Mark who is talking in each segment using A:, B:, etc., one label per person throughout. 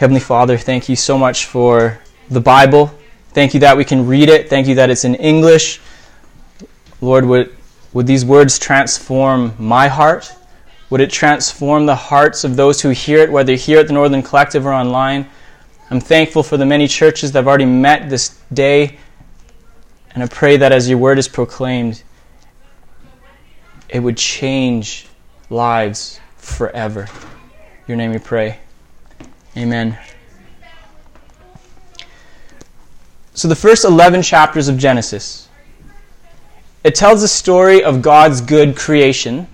A: Heavenly Father, thank you so much for the Bible. Thank you that we can read it. Thank you that it's in English. Lord, would, would these words transform my heart? Would it transform the hearts of those who hear it, whether here at the Northern Collective or online? I'm thankful for the many churches that have already met this day. And I pray that as your word is proclaimed, it would change lives forever. Your name we pray. Amen. So, the first 11 chapters of Genesis, it tells the story of God's good creation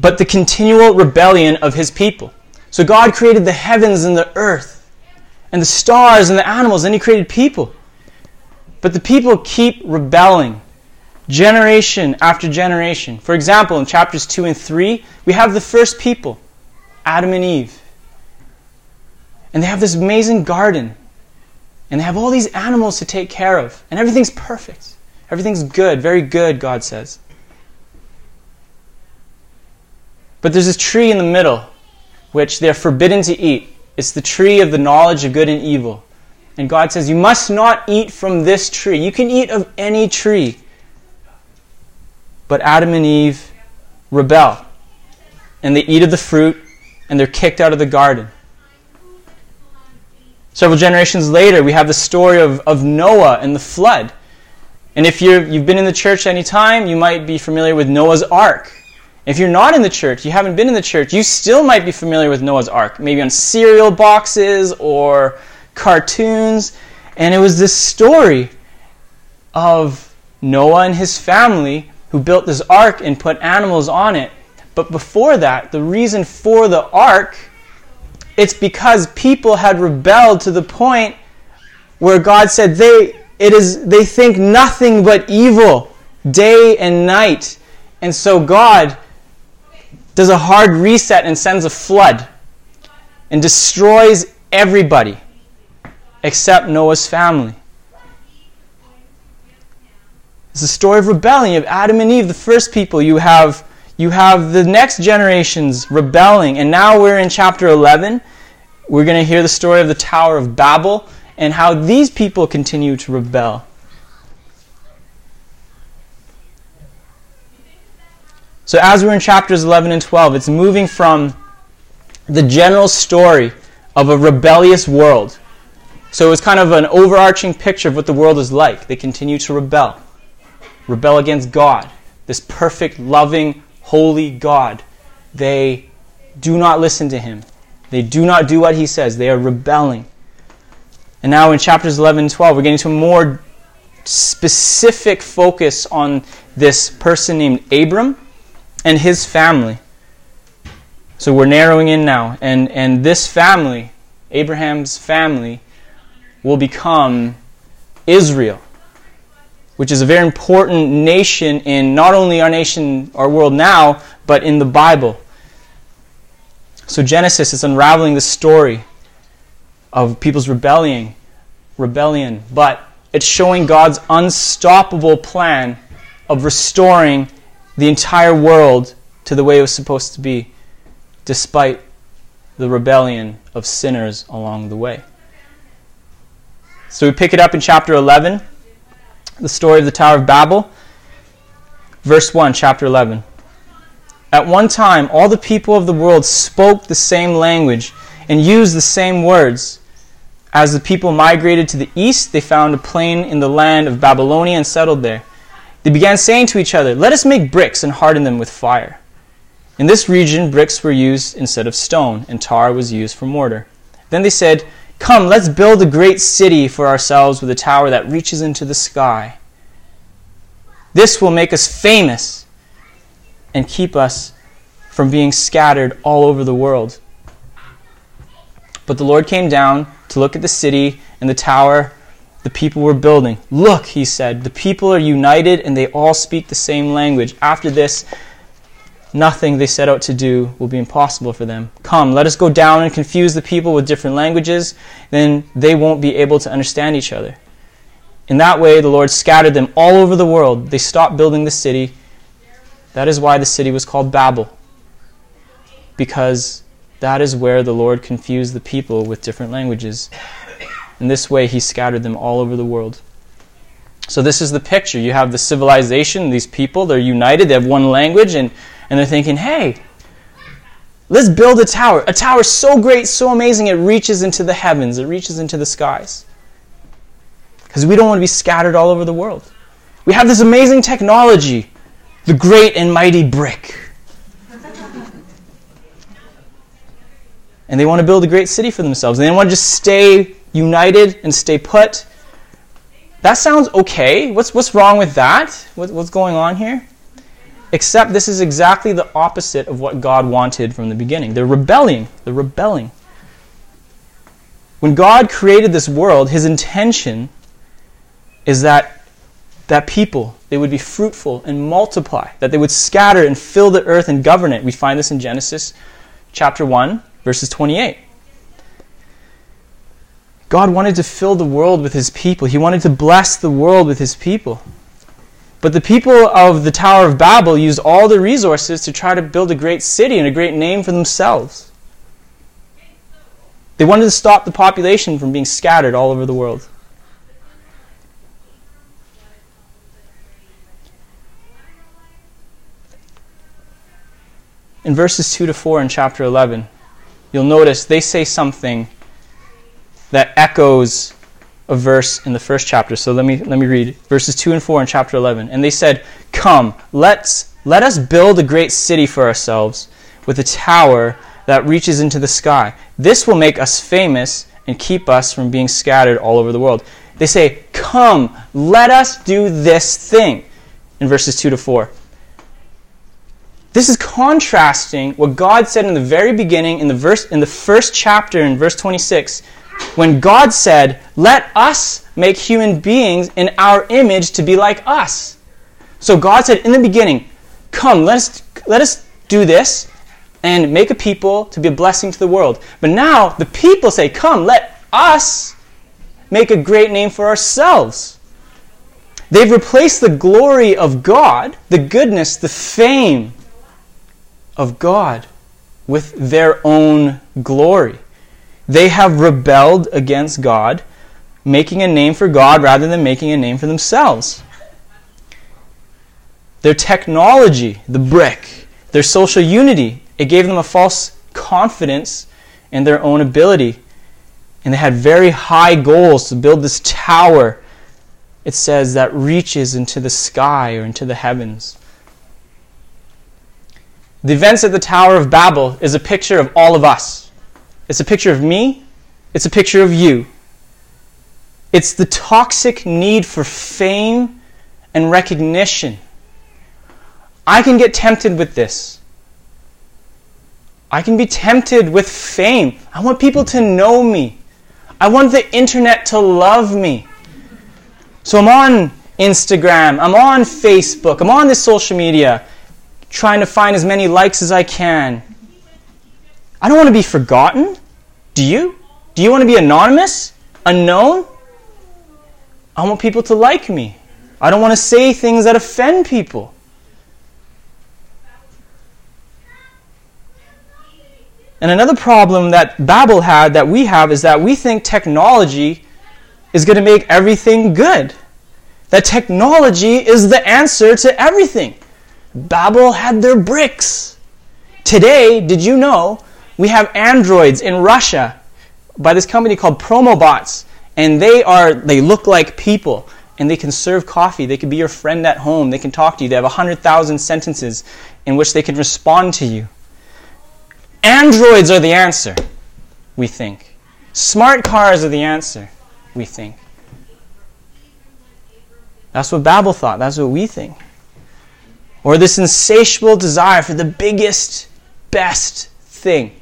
A: but the continual rebellion of his people. So God created the heavens and the earth and the stars and the animals, and he created people. But the people keep rebelling generation after generation. For example, in chapters 2 and 3, we have the first people, Adam and Eve. And they have this amazing garden. And they have all these animals to take care of. And everything's perfect. Everything's good, very good, God says. But there's this tree in the middle, which they're forbidden to eat. It's the tree of the knowledge of good and evil. And God says, You must not eat from this tree. You can eat of any tree. But Adam and Eve rebel. And they eat of the fruit, and they're kicked out of the garden. Several generations later, we have the story of, of Noah and the flood. And if you have been in the church any time, you might be familiar with Noah's Ark. If you're not in the church, you haven't been in the church, you still might be familiar with Noah's Ark, maybe on cereal boxes or cartoons. And it was this story of Noah and his family who built this ark and put animals on it. But before that, the reason for the ark, it's because people had rebelled to the point where God said they it is they think nothing but evil day and night. And so God does a hard reset and sends a flood and destroys everybody except Noah's family. It's the story of rebellion of Adam and Eve, the first people. You have you have the next generations rebelling, and now we're in chapter 11. We're going to hear the story of the Tower of Babel and how these people continue to rebel. So, as we're in chapters 11 and 12, it's moving from the general story of a rebellious world. So, it's kind of an overarching picture of what the world is like. They continue to rebel, rebel against God, this perfect, loving, holy God. They do not listen to Him, they do not do what He says. They are rebelling. And now in chapters 11 and 12, we're getting to a more specific focus on this person named Abram and his family. So we're narrowing in now. And, and this family, Abraham's family, will become Israel, which is a very important nation in not only our nation, our world now, but in the Bible. So Genesis is unraveling the story of people's rebellion, rebellion, but it's showing God's unstoppable plan of restoring the entire world to the way it was supposed to be, despite the rebellion of sinners along the way. So we pick it up in chapter 11, the story of the Tower of Babel. Verse 1, chapter 11. At one time, all the people of the world spoke the same language and used the same words. As the people migrated to the east, they found a plain in the land of Babylonia and settled there. They began saying to each other, Let us make bricks and harden them with fire. In this region, bricks were used instead of stone, and tar was used for mortar. Then they said, Come, let's build a great city for ourselves with a tower that reaches into the sky. This will make us famous and keep us from being scattered all over the world. But the Lord came down to look at the city and the tower the people were building. Look, he said, the people are united and they all speak the same language. After this, nothing they set out to do will be impossible for them. Come, let us go down and confuse the people with different languages, then they won't be able to understand each other. In that way, the Lord scattered them all over the world. They stopped building the city. That is why the city was called Babel, because that is where the Lord confused the people with different languages. In this way, he scattered them all over the world. So, this is the picture. You have the civilization, these people, they're united, they have one language, and, and they're thinking, hey, let's build a tower. A tower so great, so amazing, it reaches into the heavens, it reaches into the skies. Because we don't want to be scattered all over the world. We have this amazing technology, the great and mighty brick. and they want to build a great city for themselves. And they want to just stay united and stay put. That sounds okay. What's, what's wrong with that? What, what's going on here? Except this is exactly the opposite of what God wanted from the beginning. They're rebelling. They're rebelling. When God created this world, his intention is that that people they would be fruitful and multiply, that they would scatter and fill the earth and govern it. We find this in Genesis chapter 1, verses 28. God wanted to fill the world with his people. He wanted to bless the world with his people. But the people of the Tower of Babel used all the resources to try to build a great city and a great name for themselves. They wanted to stop the population from being scattered all over the world. In verses 2 to 4 in chapter 11, you'll notice they say something that echoes a verse in the first chapter. So let me let me read verses 2 and 4 in chapter 11. And they said, "Come, let's let us build a great city for ourselves with a tower that reaches into the sky. This will make us famous and keep us from being scattered all over the world." They say, "Come, let us do this thing." In verses 2 to 4. This is contrasting what God said in the very beginning in the verse in the first chapter in verse 26 when God said, Let us make human beings in our image to be like us. So God said in the beginning, Come, let us, let us do this and make a people to be a blessing to the world. But now the people say, Come, let us make a great name for ourselves. They've replaced the glory of God, the goodness, the fame of God, with their own glory. They have rebelled against God, making a name for God rather than making a name for themselves. Their technology, the brick, their social unity, it gave them a false confidence in their own ability. And they had very high goals to build this tower, it says, that reaches into the sky or into the heavens. The events at the Tower of Babel is a picture of all of us. It's a picture of me. It's a picture of you. It's the toxic need for fame and recognition. I can get tempted with this. I can be tempted with fame. I want people to know me. I want the internet to love me. So I'm on Instagram, I'm on Facebook, I'm on this social media, trying to find as many likes as I can. I don't want to be forgotten. Do you? Do you want to be anonymous? Unknown? I want people to like me. I don't want to say things that offend people. And another problem that Babel had that we have is that we think technology is going to make everything good. That technology is the answer to everything. Babel had their bricks. Today, did you know we have androids in Russia by this company called Promobots, and they are they look like people and they can serve coffee. They can be your friend at home. They can talk to you. They have 100,000 sentences in which they can respond to you. Androids are the answer, we think. Smart cars are the answer, we think. That's what Babel thought. That's what we think. Or this insatiable desire for the biggest, best thing.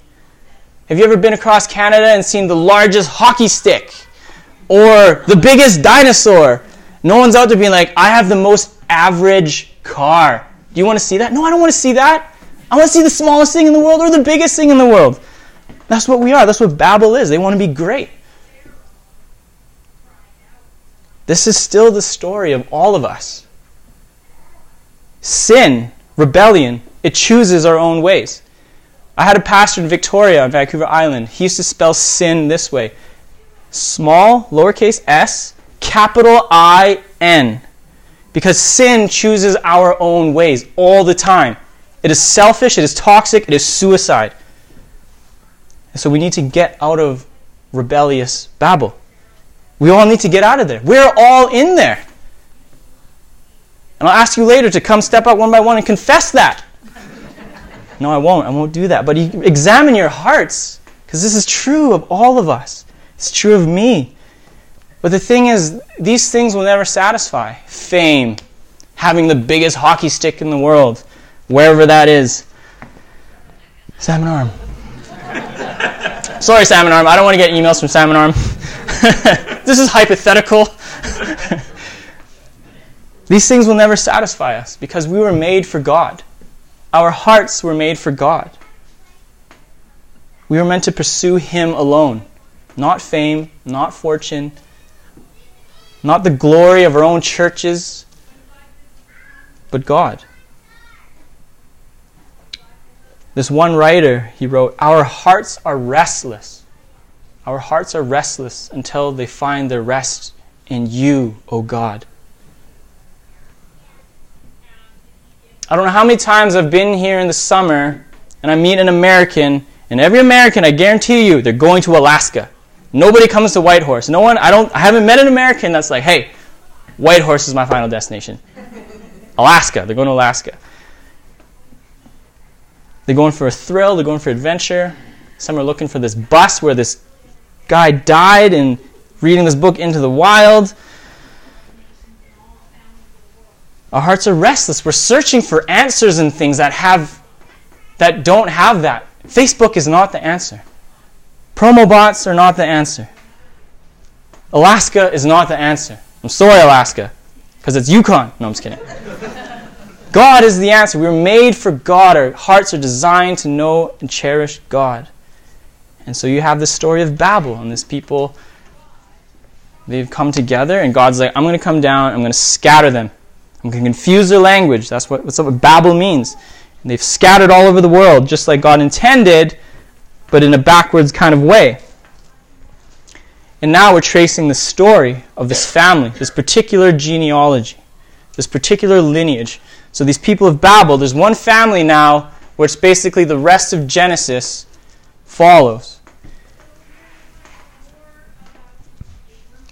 A: Have you ever been across Canada and seen the largest hockey stick or the biggest dinosaur? No one's out there being like, I have the most average car. Do you want to see that? No, I don't want to see that. I want to see the smallest thing in the world or the biggest thing in the world. That's what we are. That's what Babel is. They want to be great. This is still the story of all of us. Sin, rebellion, it chooses our own ways. I had a pastor in Victoria on Vancouver Island. He used to spell sin this way small, lowercase s, capital I N. Because sin chooses our own ways all the time. It is selfish, it is toxic, it is suicide. And so we need to get out of rebellious Babel. We all need to get out of there. We're all in there. And I'll ask you later to come step out one by one and confess that. No, I won't. I won't do that. But you examine your hearts, because this is true of all of us. It's true of me. But the thing is, these things will never satisfy. Fame, having the biggest hockey stick in the world, wherever that is. Salmon Arm. Sorry, Salmon Arm. I don't want to get emails from Salmon Arm. this is hypothetical. These things will never satisfy us because we were made for God. Our hearts were made for God. We were meant to pursue Him alone, not fame, not fortune, not the glory of our own churches, but God. This one writer, he wrote, Our hearts are restless. Our hearts are restless until they find their rest in you, O God. I don't know how many times I've been here in the summer and I meet an American, and every American, I guarantee you, they're going to Alaska. Nobody comes to Whitehorse. No one, I don't, I haven't met an American that's like, hey, Whitehorse is my final destination. Alaska, they're going to Alaska. They're going for a thrill, they're going for adventure. Some are looking for this bus where this guy died and reading this book into the wild. Our hearts are restless. We're searching for answers and things that have that don't have that. Facebook is not the answer. Promo bots are not the answer. Alaska is not the answer. I'm sorry, Alaska, because it's Yukon. No, I'm just kidding. God is the answer. We were made for God. Our hearts are designed to know and cherish God. And so you have the story of Babel and this people. They've come together, and God's like, I'm going to come down, I'm going to scatter them. I'm going to confuse their language. That's what, that's what Babel means. And they've scattered all over the world, just like God intended, but in a backwards kind of way. And now we're tracing the story of this family, this particular genealogy, this particular lineage. So these people of Babel, there's one family now where it's basically the rest of Genesis follows.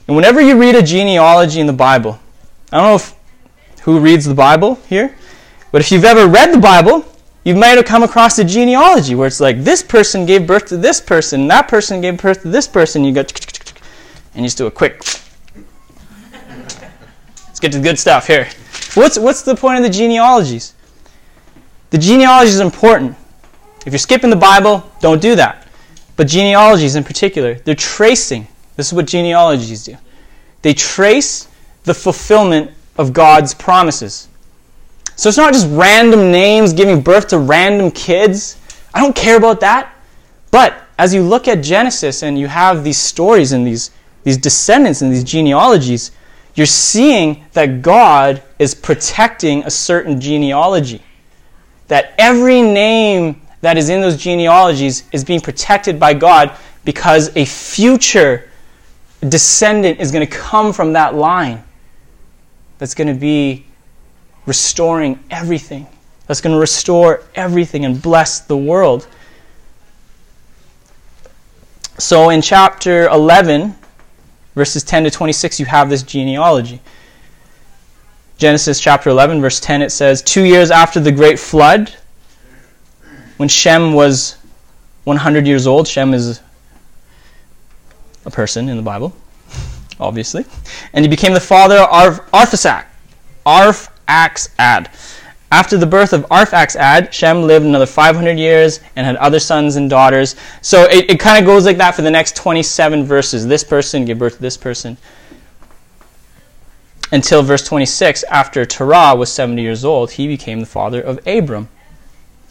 A: And whenever you read a genealogy in the Bible, I don't know if who reads the Bible here. But if you've ever read the Bible, you might have come across a genealogy where it's like this person gave birth to this person, that person gave birth to this person. You go, and you just do a quick. Let's get to the good stuff here. What's, what's the point of the genealogies? The genealogy is important. If you're skipping the Bible, don't do that. But genealogies in particular, they're tracing. This is what genealogies do. They trace the fulfillment of God's promises. So it's not just random names giving birth to random kids. I don't care about that. But as you look at Genesis and you have these stories and these, these descendants and these genealogies, you're seeing that God is protecting a certain genealogy. That every name that is in those genealogies is being protected by God because a future descendant is going to come from that line that's going to be restoring everything, that's going to restore everything and bless the world. So in chapter 11, verses 10 to 26, you have this genealogy. Genesis chapter 11, verse 10, it says, Two years after the great flood, when Shem was 100 years old, Shem is a person in the Bible obviously. And he became the father of Arf- Arphaxad. Arphaxad. After the birth of Arphaxad, Shem lived another 500 years and had other sons and daughters. So it, it kind of goes like that for the next 27 verses. This person gave birth to this person. Until verse 26, after Terah was 70 years old, he became the father of Abram,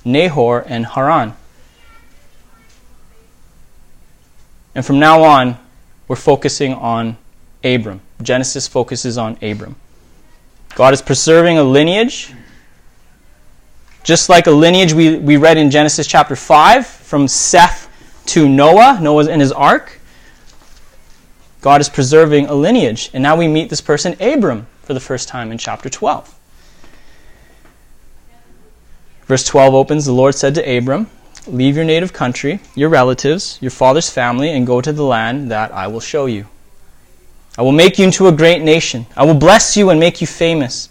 A: Nahor, and Haran. And from now on, we're focusing on Abram. Genesis focuses on Abram. God is preserving a lineage Just like a lineage we, we read in Genesis chapter 5 from Seth to Noah, Noah and his ark. God is preserving a lineage. And now we meet this person, Abram, for the first time in chapter 12. Verse 12 opens The Lord said to Abram, Leave your native country, your relatives, your father's family, and go to the land that I will show you. I will make you into a great nation. I will bless you and make you famous,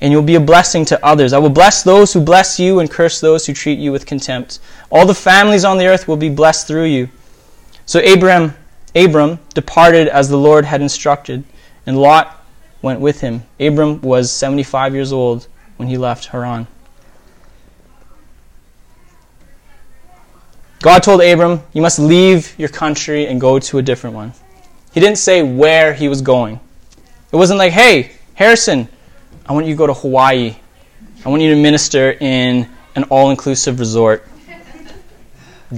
A: and you'll be a blessing to others. I will bless those who bless you and curse those who treat you with contempt. All the families on the earth will be blessed through you. So Abram, Abram departed as the Lord had instructed, and Lot went with him. Abram was 75 years old when he left Haran. God told Abram, You must leave your country and go to a different one. He didn't say where he was going. It wasn't like, Hey, Harrison, I want you to go to Hawaii. I want you to minister in an all inclusive resort.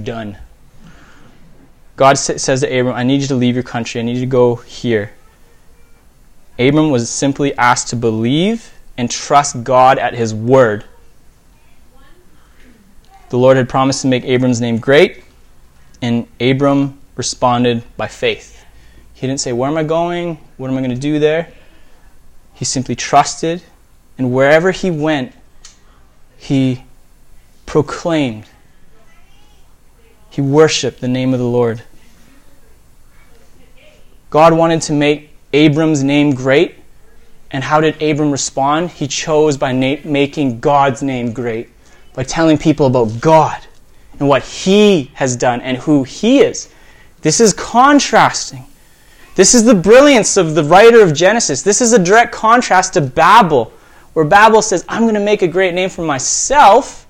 A: Done. God says to Abram, I need you to leave your country. I need you to go here. Abram was simply asked to believe and trust God at his word. The Lord had promised to make Abram's name great, and Abram responded by faith. He didn't say, Where am I going? What am I going to do there? He simply trusted, and wherever he went, he proclaimed, he worshiped the name of the Lord. God wanted to make Abram's name great. And how did Abram respond? He chose by na- making God's name great by telling people about God and what He has done and who He is. This is contrasting. This is the brilliance of the writer of Genesis. This is a direct contrast to Babel, where Babel says, I'm going to make a great name for myself.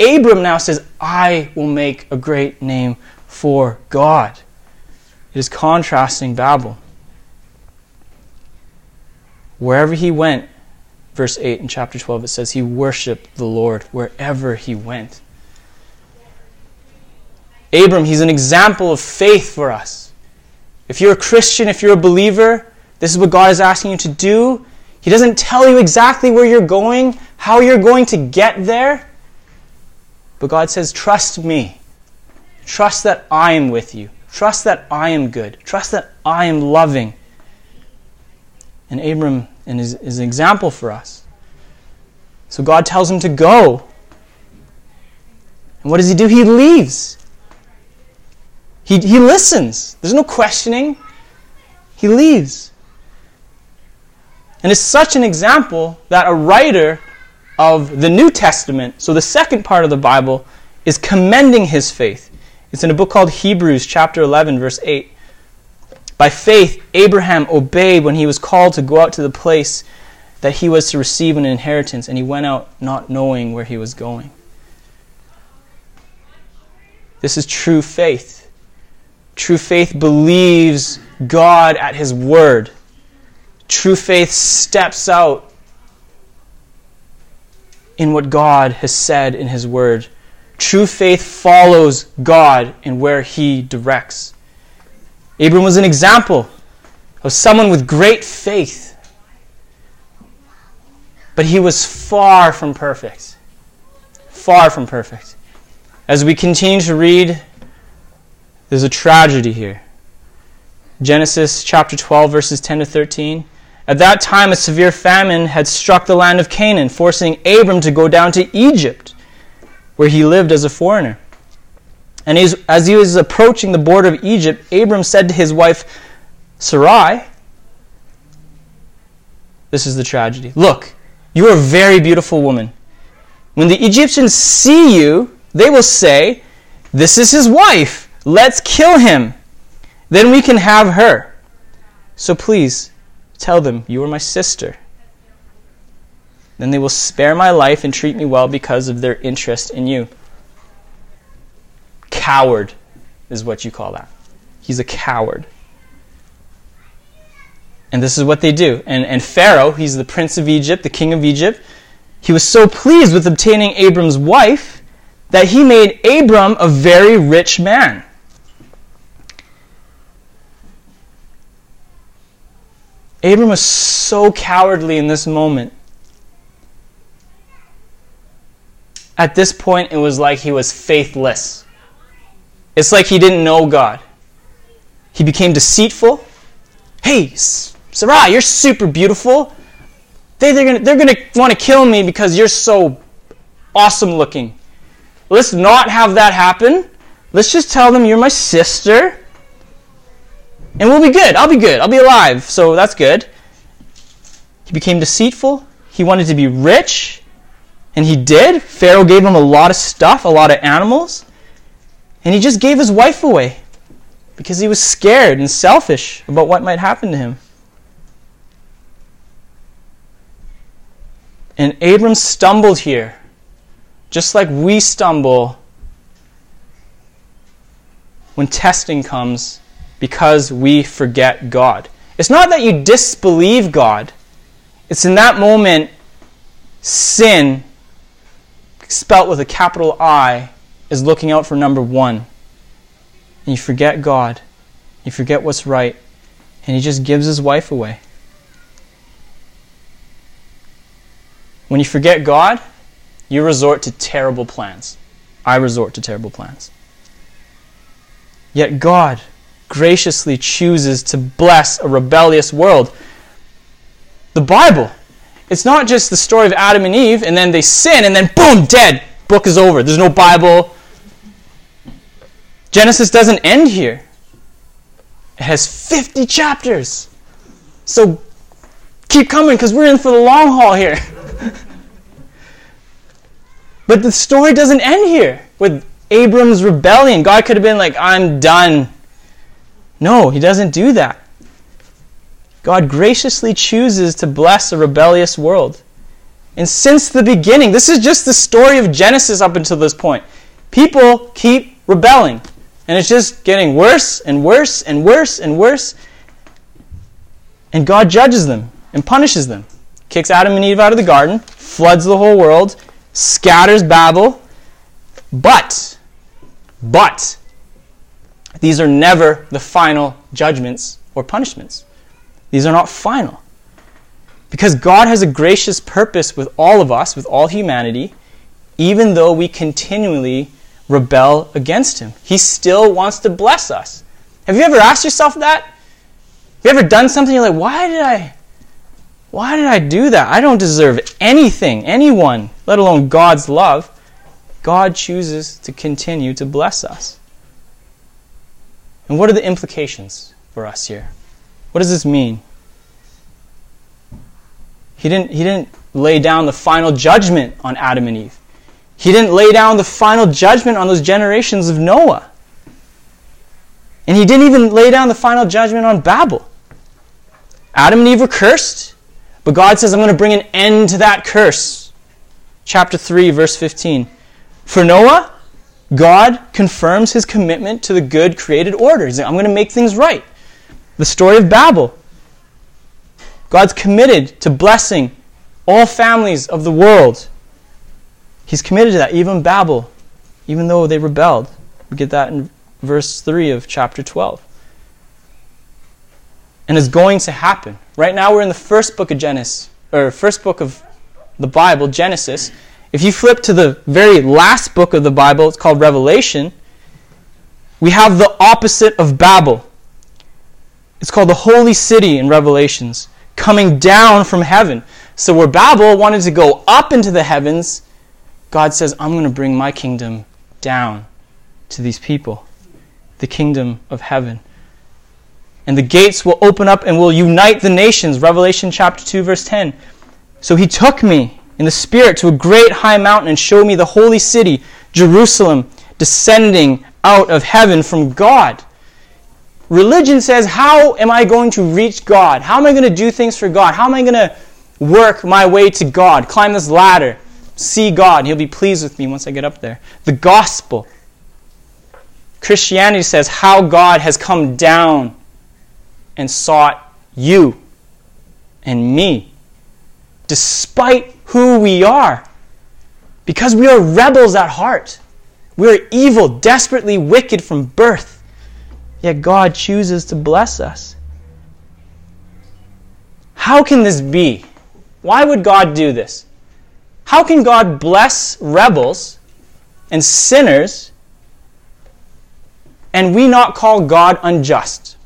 A: Abram now says, I will make a great name for God. It is contrasting Babel. Wherever he went, verse 8 in chapter 12, it says he worshiped the Lord wherever he went. Abram, he's an example of faith for us. If you're a Christian, if you're a believer, this is what God is asking you to do. He doesn't tell you exactly where you're going, how you're going to get there. But God says, Trust me. Trust that I am with you. Trust that I am good. Trust that I am loving. And Abram and is, is an example for us. So God tells him to go. And what does he do? He leaves. He, he listens. There's no questioning. He leaves. And it's such an example that a writer of the New Testament, so the second part of the Bible, is commending his faith. It's in a book called Hebrews, chapter 11, verse 8. By faith, Abraham obeyed when he was called to go out to the place that he was to receive an inheritance, and he went out not knowing where he was going. This is true faith. True faith believes God at his word. True faith steps out in what God has said in his word. True faith follows God in where he directs. Abram was an example of someone with great faith. But he was far from perfect. Far from perfect. As we continue to read, there's a tragedy here. Genesis chapter 12, verses 10 to 13. At that time, a severe famine had struck the land of Canaan, forcing Abram to go down to Egypt, where he lived as a foreigner. And as he was approaching the border of Egypt, Abram said to his wife Sarai, This is the tragedy. Look, you are a very beautiful woman. When the Egyptians see you, they will say, This is his wife. Let's kill him. Then we can have her. So please, tell them, You are my sister. Then they will spare my life and treat me well because of their interest in you. Coward is what you call that. He's a coward. And this is what they do. And, and Pharaoh, he's the prince of Egypt, the king of Egypt, he was so pleased with obtaining Abram's wife that he made Abram a very rich man. Abram was so cowardly in this moment at this point, it was like he was faithless. It's like he didn't know God. He became deceitful. Hey, Sarah, you're super beautiful. They, they're going they're gonna want to kill me because you're so awesome looking. Let's not have that happen. Let's just tell them you're my sister. And we'll be good. I'll be good. I'll be alive. So that's good. He became deceitful. He wanted to be rich. And he did. Pharaoh gave him a lot of stuff, a lot of animals. And he just gave his wife away because he was scared and selfish about what might happen to him. And Abram stumbled here, just like we stumble when testing comes because we forget God. It's not that you disbelieve God, it's in that moment sin, spelt with a capital I, is looking out for number one. And you forget God, you forget what's right, and he just gives his wife away. When you forget God, you resort to terrible plans. I resort to terrible plans. Yet God graciously chooses to bless a rebellious world. The Bible, it's not just the story of Adam and Eve, and then they sin, and then boom, dead. Book is over. There's no Bible. Genesis doesn't end here. It has 50 chapters. So keep coming because we're in for the long haul here. but the story doesn't end here with Abram's rebellion. God could have been like, I'm done. No, he doesn't do that. God graciously chooses to bless a rebellious world. And since the beginning, this is just the story of Genesis up until this point. People keep rebelling. And it's just getting worse and worse and worse and worse. And God judges them and punishes them. Kicks Adam and Eve out of the garden, floods the whole world, scatters Babel. But, but, these are never the final judgments or punishments. These are not final. Because God has a gracious purpose with all of us, with all humanity, even though we continually rebel against Him. He still wants to bless us. Have you ever asked yourself that? Have you ever done something you're like, why did I why did I do that? I don't deserve anything, anyone, let alone God's love. God chooses to continue to bless us. And what are the implications for us here? What does this mean? He didn't, he didn't lay down the final judgment on Adam and Eve. He didn't lay down the final judgment on those generations of Noah. And he didn't even lay down the final judgment on Babel. Adam and Eve were cursed, but God says, I'm going to bring an end to that curse. Chapter 3, verse 15. For Noah, God confirms his commitment to the good created order. He's like, I'm going to make things right. The story of Babel. God's committed to blessing all families of the world. He's committed to that, even Babel, even though they rebelled. We get that in verse 3 of chapter 12. And it's going to happen. Right now we're in the first book of Genesis, or first book of the Bible, Genesis. If you flip to the very last book of the Bible, it's called Revelation, we have the opposite of Babel. It's called the Holy City in Revelations, coming down from heaven. So where Babel wanted to go up into the heavens, God says, I'm going to bring my kingdom down to these people, the kingdom of heaven. And the gates will open up and will unite the nations. Revelation chapter 2, verse 10. So he took me in the Spirit to a great high mountain and showed me the holy city, Jerusalem, descending out of heaven from God. Religion says, How am I going to reach God? How am I going to do things for God? How am I going to work my way to God? Climb this ladder, see God. He'll be pleased with me once I get up there. The gospel. Christianity says how God has come down and sought you and me, despite who we are. Because we are rebels at heart. We are evil, desperately wicked from birth. Yet God chooses to bless us. How can this be? Why would God do this? How can God bless rebels and sinners and we not call God unjust?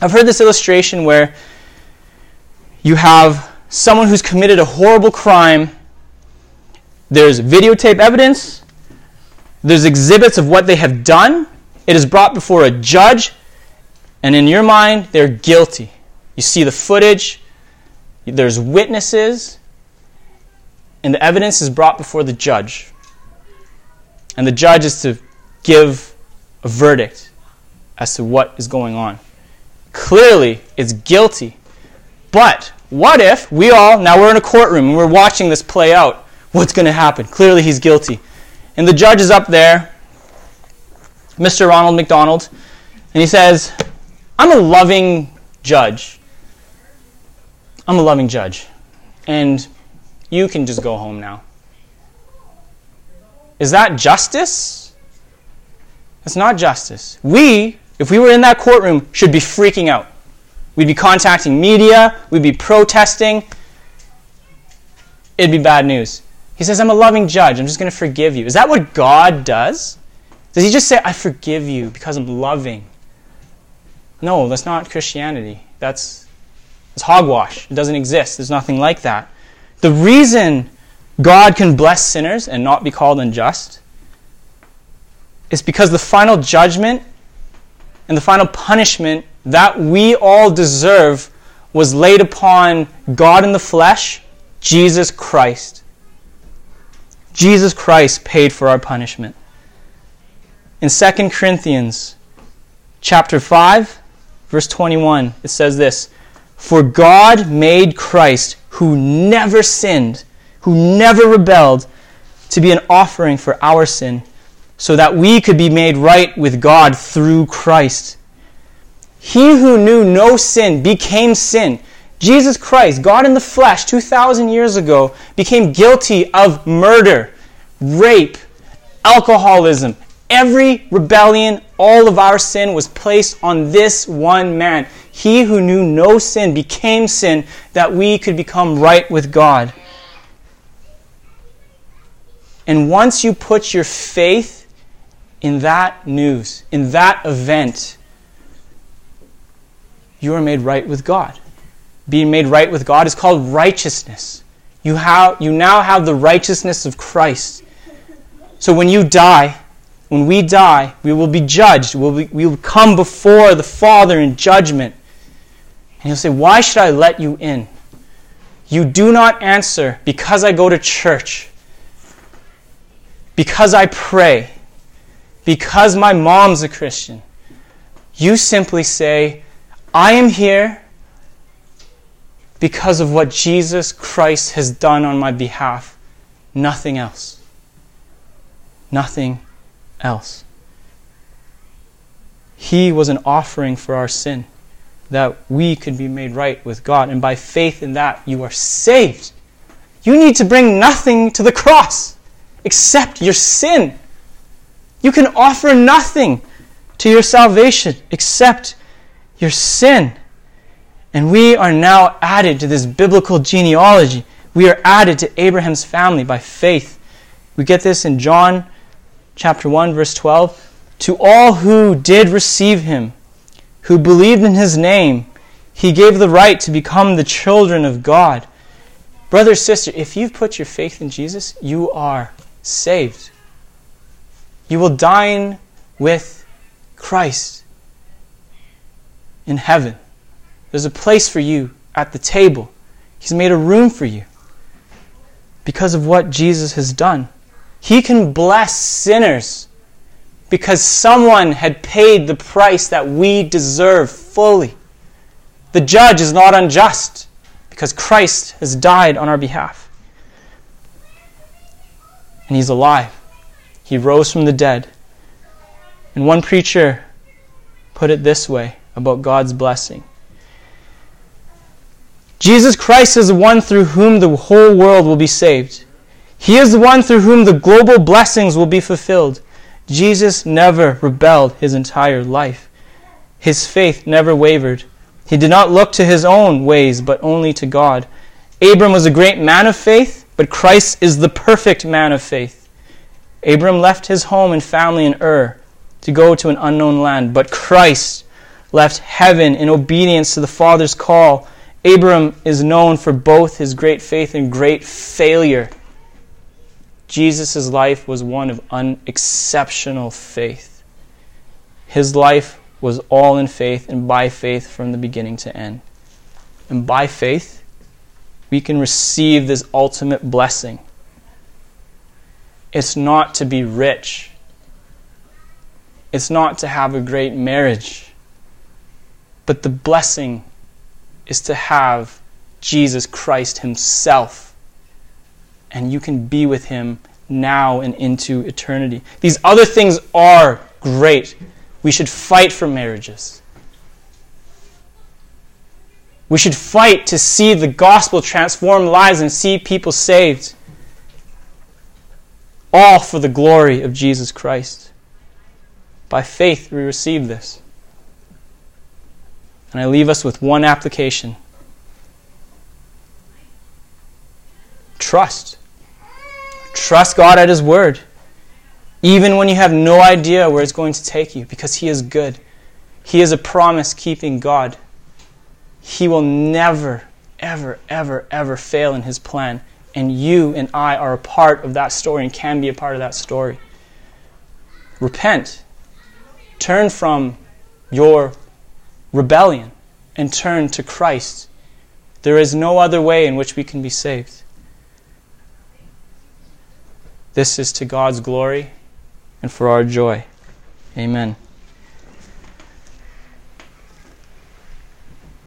A: I've heard this illustration where you have someone who's committed a horrible crime. There's videotape evidence, there's exhibits of what they have done. It is brought before a judge, and in your mind, they're guilty. You see the footage, there's witnesses, and the evidence is brought before the judge. And the judge is to give a verdict as to what is going on. Clearly, it's guilty. But what if we all, now we're in a courtroom and we're watching this play out? What's going to happen? Clearly, he's guilty. And the judge is up there, Mr. Ronald McDonald, and he says, I'm a loving judge. I'm a loving judge. And you can just go home now. Is that justice? It's not justice. We, if we were in that courtroom, should be freaking out. We'd be contacting media, we'd be protesting. It'd be bad news. He says, I'm a loving judge. I'm just going to forgive you. Is that what God does? Does he just say, I forgive you because I'm loving? No, that's not Christianity. That's, that's hogwash. It doesn't exist. There's nothing like that. The reason God can bless sinners and not be called unjust is because the final judgment and the final punishment that we all deserve was laid upon God in the flesh, Jesus Christ. Jesus Christ paid for our punishment. In 2 Corinthians chapter 5, verse 21, it says this, "For God made Christ who never sinned, who never rebelled, to be an offering for our sin, so that we could be made right with God through Christ. He who knew no sin became sin. Jesus Christ, God in the flesh, 2,000 years ago, became guilty of murder, rape, alcoholism. Every rebellion, all of our sin was placed on this one man. He who knew no sin became sin that we could become right with God. And once you put your faith in that news, in that event, you are made right with God. Being made right with God is called righteousness. You, have, you now have the righteousness of Christ. So when you die, when we die, we will be judged. We'll be, we will come before the Father in judgment. And he'll say, Why should I let you in? You do not answer because I go to church, because I pray, because my mom's a Christian. You simply say, I am here because of what Jesus Christ has done on my behalf. Nothing else. Nothing else. He was an offering for our sin that we could be made right with God. And by faith in that, you are saved. You need to bring nothing to the cross except your sin. You can offer nothing to your salvation except your sin. And we are now added to this biblical genealogy. We are added to Abraham's family by faith. We get this in John chapter 1 verse 12. To all who did receive him, who believed in his name, he gave the right to become the children of God. Brother, sister, if you've put your faith in Jesus, you are saved. You will dine with Christ in heaven. There's a place for you at the table. He's made a room for you because of what Jesus has done. He can bless sinners because someone had paid the price that we deserve fully. The judge is not unjust because Christ has died on our behalf. And he's alive. He rose from the dead. And one preacher put it this way about God's blessing Jesus Christ is the one through whom the whole world will be saved. He is the one through whom the global blessings will be fulfilled. Jesus never rebelled his entire life. His faith never wavered. He did not look to his own ways, but only to God. Abram was a great man of faith, but Christ is the perfect man of faith. Abram left his home and family in Ur to go to an unknown land, but Christ left heaven in obedience to the Father's call. Abram is known for both his great faith and great failure. Jesus' life was one of unexceptional faith. His life was all in faith and by faith from the beginning to end. And by faith, we can receive this ultimate blessing. It's not to be rich, it's not to have a great marriage, but the blessing is to have Jesus Christ Himself. And you can be with Him now and into eternity. These other things are great. We should fight for marriages. We should fight to see the gospel transform lives and see people saved. All for the glory of Jesus Christ. By faith, we receive this. And I leave us with one application trust. Trust God at His Word, even when you have no idea where it's going to take you, because He is good. He is a promise keeping God. He will never, ever, ever, ever fail in His plan. And you and I are a part of that story and can be a part of that story. Repent. Turn from your rebellion and turn to Christ. There is no other way in which we can be saved. This is to God's glory and for our joy. Amen.